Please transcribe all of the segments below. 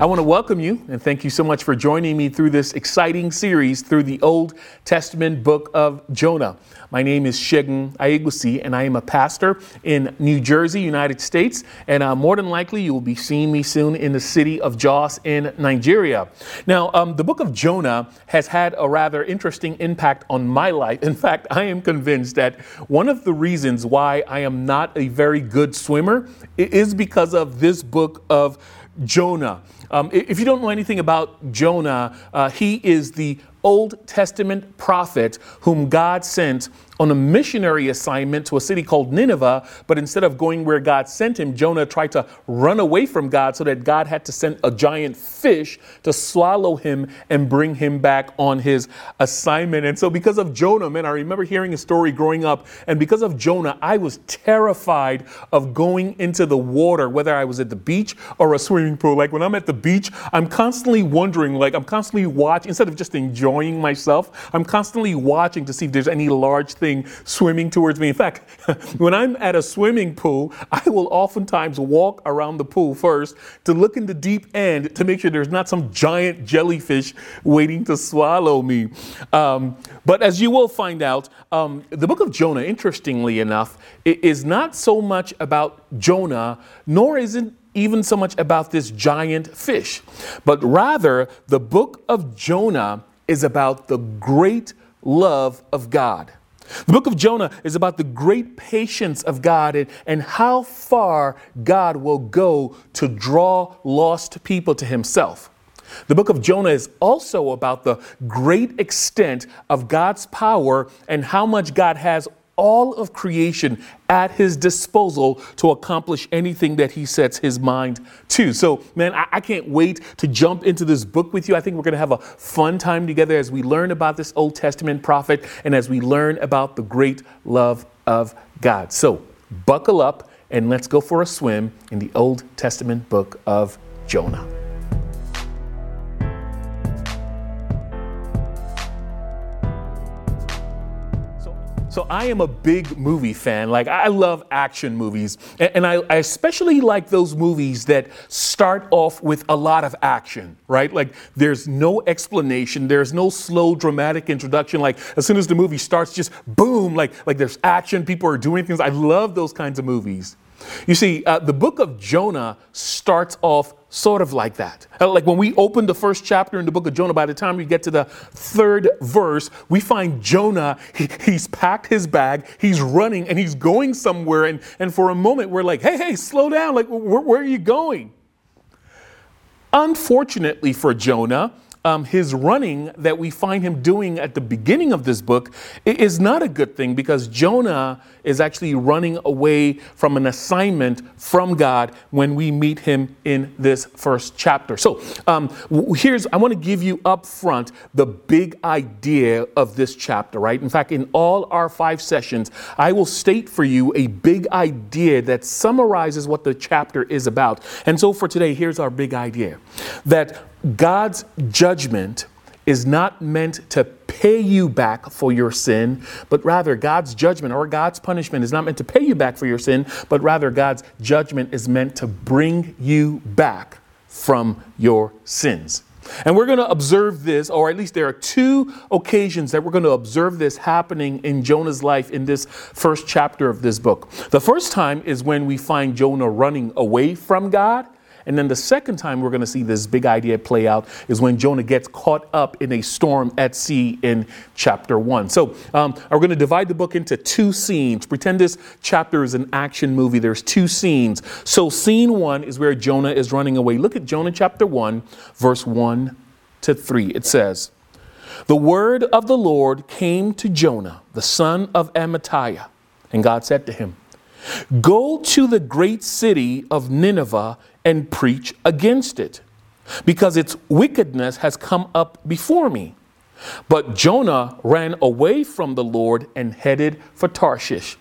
I want to welcome you and thank you so much for joining me through this exciting series through the Old Testament book of Jonah. My name is Shegun Ayegusi, and I am a pastor in New Jersey, United States. And uh, more than likely, you will be seeing me soon in the city of Jos in Nigeria. Now, um, the book of Jonah has had a rather interesting impact on my life. In fact, I am convinced that one of the reasons why I am not a very good swimmer is because of this book of Jonah. Um, if you don't know anything about Jonah, uh, he is the Old Testament prophet whom God sent on a missionary assignment to a city called Nineveh, but instead of going where God sent him, Jonah tried to run away from God so that God had to send a giant fish to swallow him and bring him back on his assignment. And so, because of Jonah, man, I remember hearing a story growing up, and because of Jonah, I was terrified of going into the water, whether I was at the beach or a swimming pool. Like when I'm at the beach, I'm constantly wondering, like, I'm constantly watching, instead of just enjoying myself, I'm constantly watching to see if there's any large thing thing swimming towards me. In fact, when I'm at a swimming pool, I will oftentimes walk around the pool first to look in the deep end to make sure there's not some giant jellyfish waiting to swallow me. Um, but as you will find out, um, the book of Jonah, interestingly enough, is not so much about Jonah, nor is it even so much about this giant fish, but rather the book of Jonah is about the great love of God. The book of Jonah is about the great patience of God and, and how far God will go to draw lost people to himself. The book of Jonah is also about the great extent of God's power and how much God has all of creation at his disposal to accomplish anything that he sets his mind to. So, man, I, I can't wait to jump into this book with you. I think we're going to have a fun time together as we learn about this Old Testament prophet and as we learn about the great love of God. So, buckle up and let's go for a swim in the Old Testament book of Jonah. So I am a big movie fan. Like I love action movies, and, I, I, especially like those movies that start off with a lot of action, right? Like there's no explanation, there's no slow dramatic introduction. Like as soon as the movie starts, just boom, like like there's action, people are doing things. I love those kinds of movies. You see, uh, the book of Jonah starts off sort of like that. Uh, like when we open the first chapter in the book of Jonah, by the time we get to the third verse, we find Jonah, he, he's packed his bag, he's running, and he's going somewhere. And, and for a moment, we're like, hey, hey, slow down. Like, where, where are you going? Unfortunately for Jonah, um, his running that we find him doing at the beginning of this book is not a good thing because Jonah is actually running away from an assignment from God when we meet him in this first chapter. So um, here's, I want to give you up front the big idea of this chapter, right? In fact, in all our five sessions, I will state for you a big idea that summarizes what the chapter is about. And so for today, here's our big idea that God's judgment is not meant to pay you back for your sin, but rather God's judgment or God's punishment is not meant to pay you back for your sin, but rather God's judgment is meant to bring you back from your sins. And we're going to observe this, or at least there are two occasions that we're going to observe this happening in Jonah's life in this first chapter of this book. The first time is when we find Jonah running away from God. And then the second time we're going to see this big idea play out is when Jonah gets caught up in a storm at sea in chapter one. So um, we're going to divide the book into two scenes. Pretend this chapter is an action movie. There's two scenes. So scene one is where Jonah is running away. Look at Jonah chapter one, verse one to three. It says, The word of the Lord came to Jonah, the son of Amittai, and God said to him, Go to the great city of Nineveh and preach against it, because its wickedness has come up before me. But Jonah ran away from the Lord and headed for Tarshish.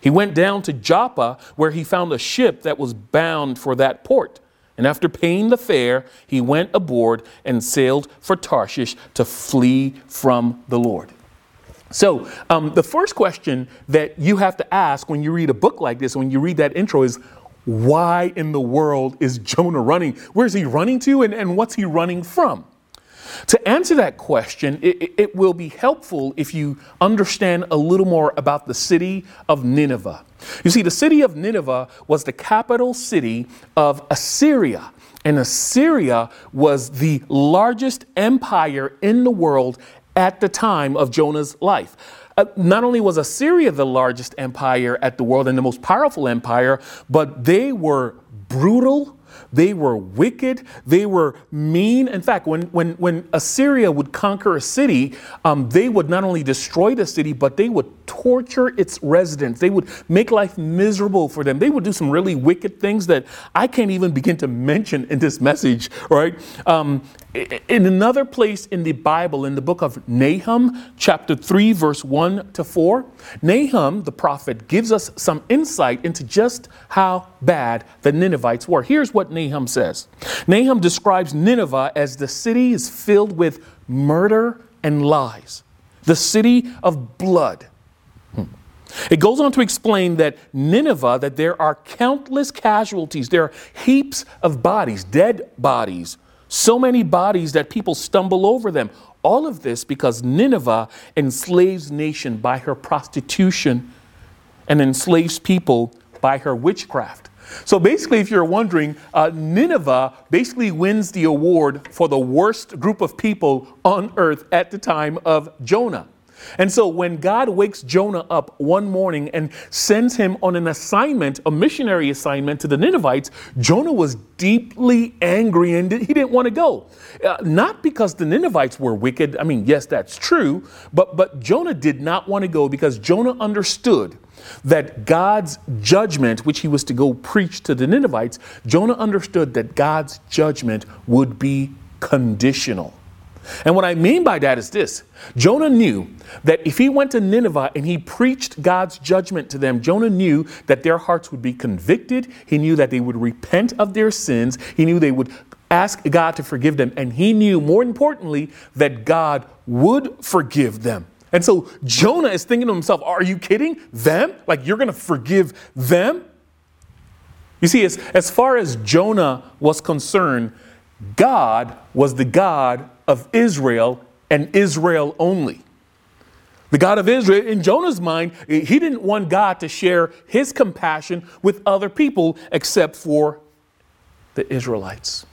He went down to Joppa, where he found a ship that was bound for that port. And after paying the fare, he went aboard and sailed for Tarshish to flee from the Lord. So, um, the first question that you have to ask when you read a book like this, when you read that intro, is why in the world is Jonah running? Where's he running to and, and what's he running from? To answer that question, it, it, will be helpful if you understand a little more about the city of Nineveh. You see, the city of Nineveh was the capital city of Assyria. And Assyria was the largest empire in the world at the time of Jonah's life. Uh, not only was Assyria the largest empire at the world and the most powerful empire, but they were brutal, they were wicked. They were mean. In fact, when, when, when Assyria would conquer a city, um, they would not only destroy the city, but they would torture its residents. They would make life miserable for them. They would do some really wicked things that I can't even begin to mention in this message, right? Um, in another place in the Bible, in the book of Nahum, chapter 3, verse 1 to 4, Nahum, the prophet, gives us some insight into just how bad the Ninevites were. Here's what Nahum says Nahum describes Nineveh as the city is filled with murder and lies, the city of blood. Hmm. It goes on to explain that Nineveh, that there are countless casualties, there are heaps of bodies, dead bodies so many bodies that people stumble over them. All of this because Nineveh enslaves nation by her prostitution and enslaves people by her witchcraft. So basically, if you're wondering, uh, Nineveh basically wins the award for the worst group of people on earth at the time of Jonah. And so when God wakes Jonah up one morning and sends him on an assignment, a missionary assignment to the Ninevites, Jonah was deeply angry and he didn't want to go. Uh, not because the Ninevites were wicked. I mean, yes, that's true. But, but Jonah did not want to go because Jonah understood that God's judgment, which he was to go preach to the Ninevites, Jonah understood that God's judgment would be conditional. And what I mean by that is this Jonah knew that if he went to Nineveh and he preached God's judgment to them, Jonah knew that their hearts would be convicted. He knew that they would repent of their sins. He knew they would ask God to forgive them. And he knew, more importantly, that God would forgive them. And so Jonah is thinking to himself, Are you kidding? Them? Like you're going to forgive them? You see, as, as far as Jonah was concerned, God was the God of Israel and Israel only. The God of Israel, in Jonah's mind, he didn't want God to share his compassion with other people except for the Israelites.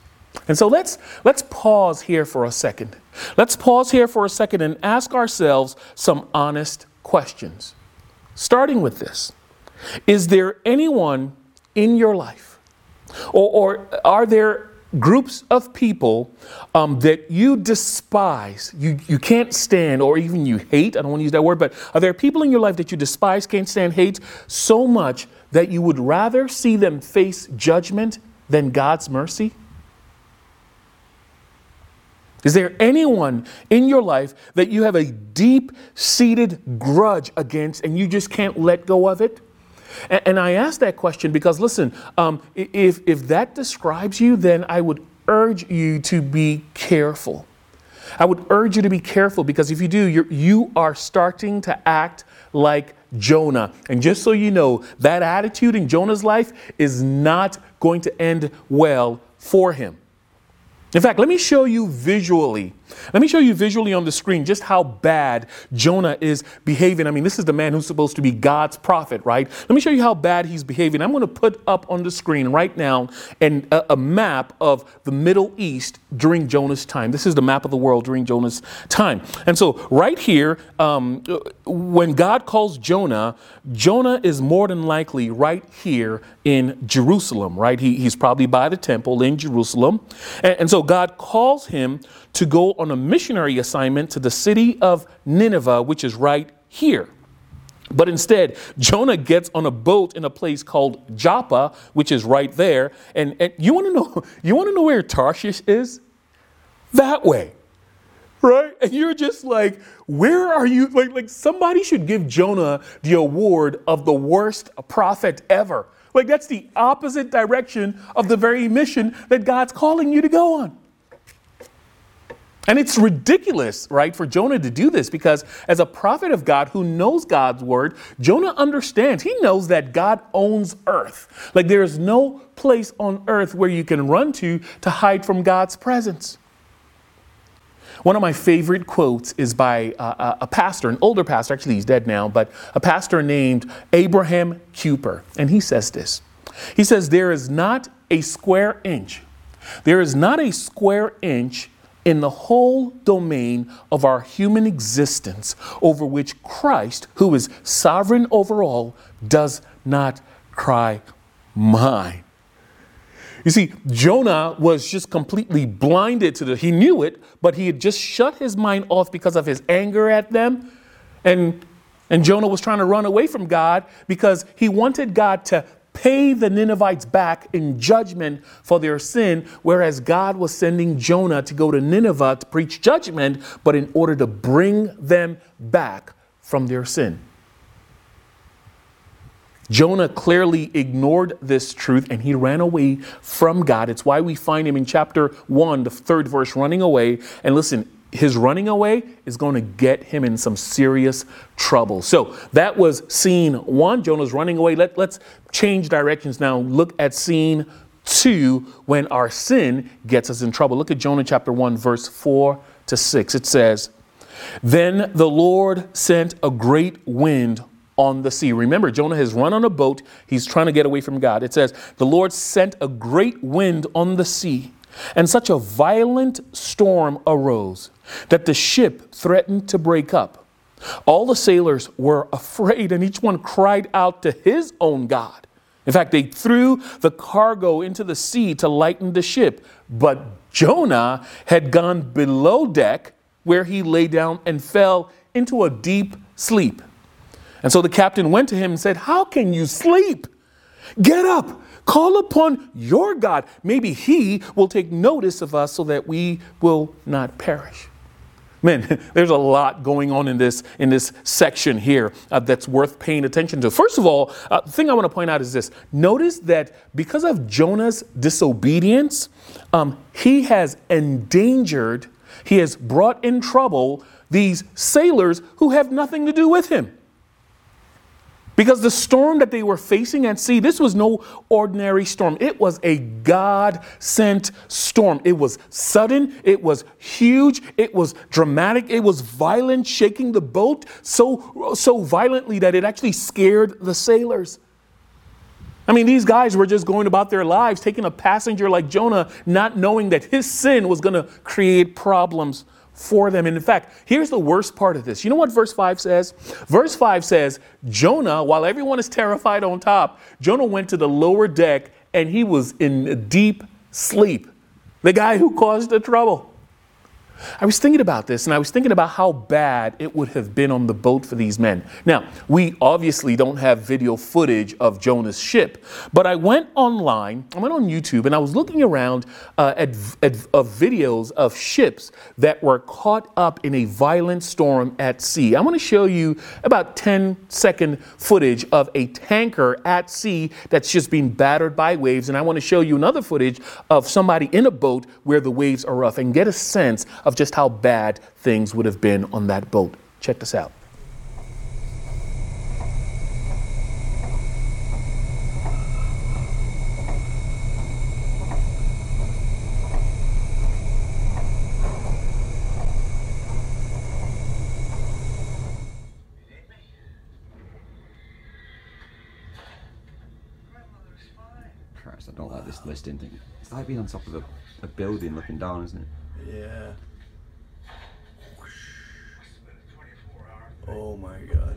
And so let's, let's pause here for a second. Let's pause here for a second and ask ourselves some honest questions. Starting with this Is there anyone in your life, or, or are there groups of people um, that you despise, you, you can't stand, or even you hate. I don't want to use that word, but are there people in your life that you despise, can't stand, hate so much that you would rather see them face judgment than God's mercy? Is there anyone in your life that you have a deep seated grudge against and you just can't let go of it? And, and I ask that question because, listen, um, if, if that describes you, then I would urge you to be careful. I would urge you to be careful because if you do, you're, you are starting to act like Jonah. And just so you know, that attitude in Jonah's life is not going to end well for him. In fact, let me show you visually. Let me show you visually on the screen just how bad Jonah is behaving. I mean, this is the man who's supposed to be God's prophet, right? Let me show you how bad he's behaving. I'm going to put up on the screen right now and a, a, map of the Middle East during Jonah's time. This is the map of the world during Jonah's time. And so, right here, um, when God calls Jonah, Jonah is more than likely right here in Jerusalem, right? He, he's probably by the temple in Jerusalem. And, and so God calls him to go on a missionary assignment to the city of Nineveh, which is right here. But instead, Jonah gets on a boat in a place called Joppa, which is right there. And, and you want to know you want to know where Tarshish is? That way. Right? And you're just like, where are you? Like, like somebody should give Jonah the award of the worst prophet ever. Like, that's the opposite direction of the very mission that God's calling you to go on. And it's ridiculous, right, for Jonah to do this because as a prophet of God who knows God's word, Jonah understands. He knows that God owns earth. Like there is no place on earth where you can run to to hide from God's presence. One of my favorite quotes is by uh, a pastor, an older pastor, actually he's dead now, but a pastor named Abraham Kuyper. And he says this He says, There is not a square inch, there is not a square inch in the whole domain of our human existence over which Christ, who is sovereign over all, does not cry, Mine. You see, Jonah was just completely blinded to the, he knew it, but he had just shut his mind off because of his anger at them. And, and Jonah was trying to run away from God because he wanted God to pay the Ninevites back in judgment for their sin, whereas God was sending Jonah to go to Nineveh to preach judgment, but in order to bring them back from their sin. Jonah clearly ignored this truth and he ran away from God. It's why we find him in chapter 1, the third verse, running away. And listen, his running away is going to get him in some serious trouble. So that was scene one. Jonah's running away. Let, let's change directions now. Look at scene two when our sin gets us in trouble. Look at Jonah chapter 1, verse 4 to 6. It says, Then the Lord sent a great wind on the sea. Remember, Jonah has run on a boat. He's trying to get away from God. It says, The Lord sent a great wind on the sea, and such a violent storm arose that the ship threatened to break up. All the sailors were afraid, and each one cried out to his own God. In fact, they threw the cargo into the sea to lighten the ship. But Jonah had gone below deck, where he lay down and fell into a deep sleep. And so the captain went to him and said, How can you sleep? Get up, call upon your God. Maybe he will take notice of us so that we will not perish. Man, there's a lot going on in this in this section here uh, that's worth paying attention to. First of all, uh, the thing I want to point out is this: notice that because of Jonah's disobedience, um, he has endangered, he has brought in trouble these sailors who have nothing to do with him. Because the storm that they were facing at sea, this was no ordinary storm. It was a God sent storm. It was sudden, it was huge, it was dramatic, it was violent, shaking the boat so, so violently that it actually scared the sailors. I mean, these guys were just going about their lives, taking a passenger like Jonah, not knowing that his sin was going to create problems for them. And in fact, here's the worst part of this. You know what verse 5 says? Verse 5 says, Jonah, while everyone is terrified on top, Jonah went to the lower deck and he was in deep sleep. The guy who caused the trouble. I was thinking about this and I was thinking about how bad it would have been on the boat for these men. Now, we obviously don't have video footage of Jonah's ship, but I went online, I went on YouTube and I was looking around uh, at, at of videos of ships that were caught up in a violent storm at sea. I want to show you about 10 second footage of a tanker at sea that's just being battered by waves. And I want to show you another footage of somebody in a boat where the waves are rough and get a sense of of just how bad things would have been on that boat. Check this out. Christ, I don't like this listing thing. It's like being on top of a, a building looking down, isn't it? Yeah. Oh my God.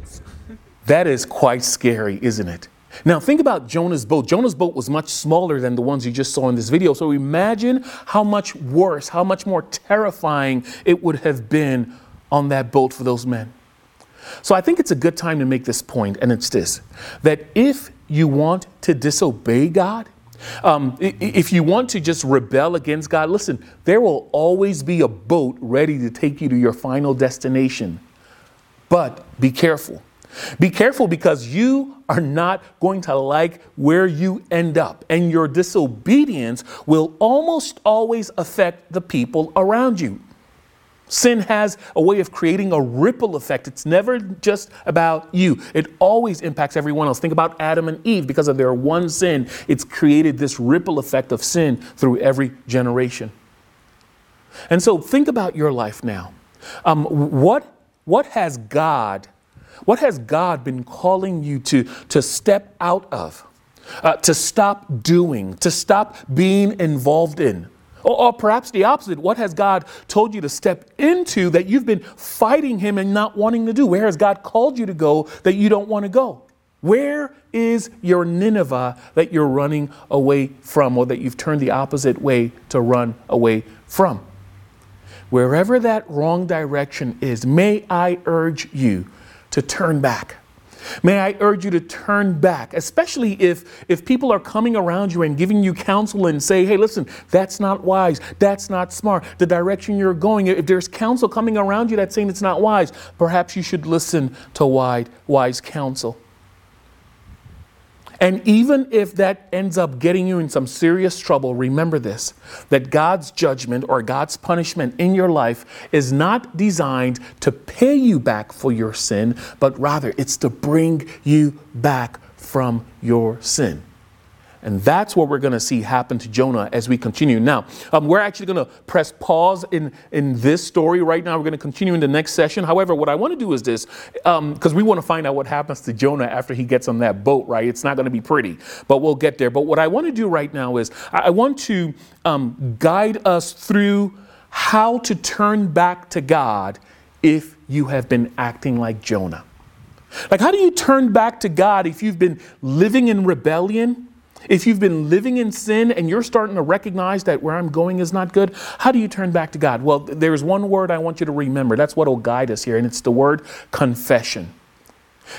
That is quite scary, isn't it? Now, think about Jonah's boat. Jonah's boat was much smaller than the ones you just saw in this video. So imagine how much worse, how much more terrifying it would have been on that boat for those men. So I think it's a good time to make this point, and it's this that if you want to disobey God, um, if you want to just rebel against God, listen, there will always be a boat ready to take you to your final destination. But be careful. Be careful because you are not going to like where you end up, and your disobedience will almost always affect the people around you. Sin has a way of creating a ripple effect. It's never just about you, it always impacts everyone else. Think about Adam and Eve. Because of their one sin, it's created this ripple effect of sin through every generation. And so think about your life now. Um, what, what has God, what has God been calling you to, to step out of, uh, to stop doing, to stop being involved in? Or, or perhaps the opposite. What has God told you to step into that you've been fighting Him and not wanting to do? Where has God called you to go that you don't want to go? Where is your Nineveh that you're running away from or that you've turned the opposite way to run away from? Wherever that wrong direction is, may I urge you to turn back. May I urge you to turn back, especially if, if people are coming around you and giving you counsel and say, hey, listen, that's not wise, that's not smart, the direction you're going. If there's counsel coming around you that's saying it's not wise, perhaps you should listen to wise, wise counsel. And even if that ends up getting you in some serious trouble, remember this that God's judgment or God's punishment in your life is not designed to pay you back for your sin, but rather it's to bring you back from your sin. And that's what we're going to see happen to Jonah as we continue. Now, um, we're actually going to press pause in, in this story right now. We're going to continue in the next session. However, what I want to do is this because um, we want to find out what happens to Jonah after he gets on that boat, right? It's not going to be pretty, but we'll get there. But what I want to do right now is I, want to um, guide us through how to turn back to God if you have been acting like Jonah. Like, how do you turn back to God if you've been living in rebellion? If you've been living in sin and you're starting to recognize that where I'm going is not good, how do you turn back to God? Well, there's one word I want you to remember. That's what will guide us here, and it's the word confession.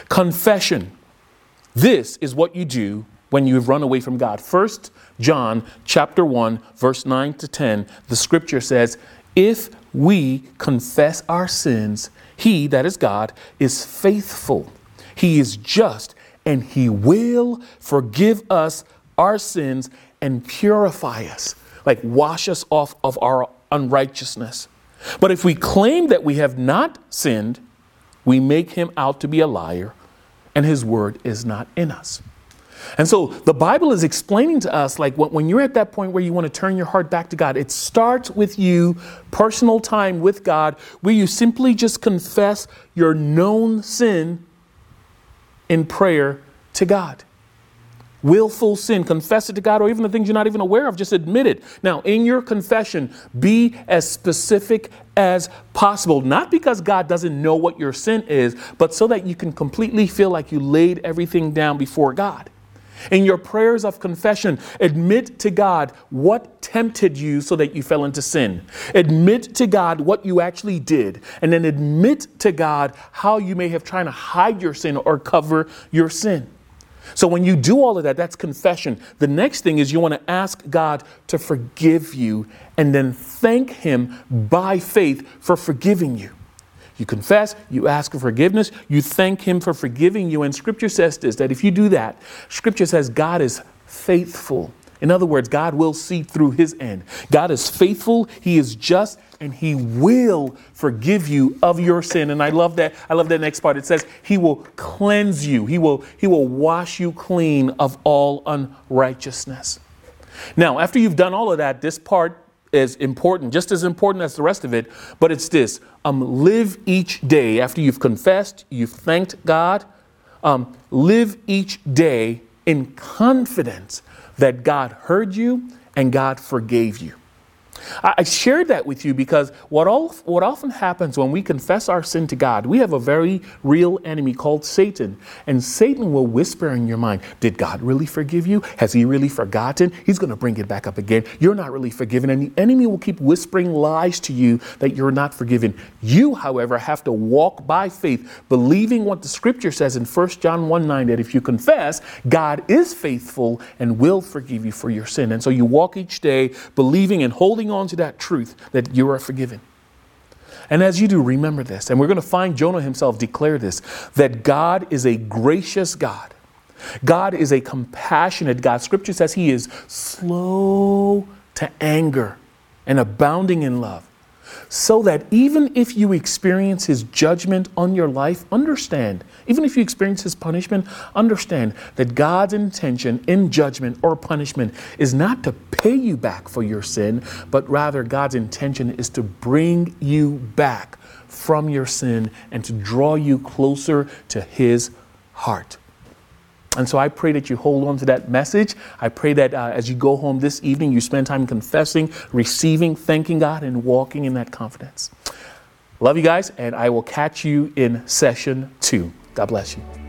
Confession. This is what you do when you've run away from God. First John chapter 1 verse 9 to 10, the scripture says, "If we confess our sins, he that is God is faithful. He is just and he will forgive us our sins and purify us, like wash us off of our unrighteousness. But if we claim that we have not sinned, we make him out to be a liar, and his word is not in us. And so the Bible is explaining to us, like when you're at that point where you want to turn your heart back to God, it starts with you, personal time with God, where you simply just confess your known sin in prayer to God willful sin, confess it to God, or even the things you're not even aware of, just admit it. Now, in your confession, be as specific as possible, not because God doesn't know what your sin is, but so that you can completely feel like you laid everything down before God. In your prayers of confession, admit to God what tempted you so that you fell into sin. Admit to God what you actually did, and then admit to God how you may have tried to hide your sin or cover your sin. So when you do all of that, that's confession. The next thing is you want to ask God to forgive you and then thank Him by faith for forgiving you. You confess, you ask for forgiveness, you thank Him for forgiving you. And Scripture says this that if you do that, Scripture says God is faithful. In other words, God will see through His end. God is faithful, He is just, and he will forgive you of your sin. And i love that i love that next part. It says he will cleanse you. He will he will wash you clean of all unrighteousness. Now after you've done all of that this part is important just as important as the rest of it but it's this um, live each day after you've confessed you've thanked god um, live each day in confidence that god heard you and god forgave you I shared that with you because what, all, what often happens when we confess our sin to God, we have a very real enemy called Satan. And Satan will whisper in your mind, Did God really forgive you? Has he really forgotten? He's going to bring it back up again. You're not really forgiven. And the enemy will keep whispering lies to you that you're not forgiven. You, however, have to walk by faith, believing what the scripture says in 1 John 1 9 that if you confess, God is faithful and will forgive you for your sin. And so you walk each day believing and holding on on to that truth that you are forgiven. And as you do, remember this. And we're going to find Jonah himself declare this that God is a gracious God. God is a compassionate God. Scripture says he is slow to anger and abounding in love. So that even if you experience his judgment on your life, understand, even if you experience his punishment, understand that God's intention in judgment or punishment is not to pay you back for your sin, but rather God's intention is to bring you back from your sin and to draw you closer to his heart. And so I pray that you hold on to that message. I pray that uh, as you go home this evening, you spend time confessing, receiving, thanking God, and walking in that confidence. Love you guys, and I will catch you in session two. God bless you.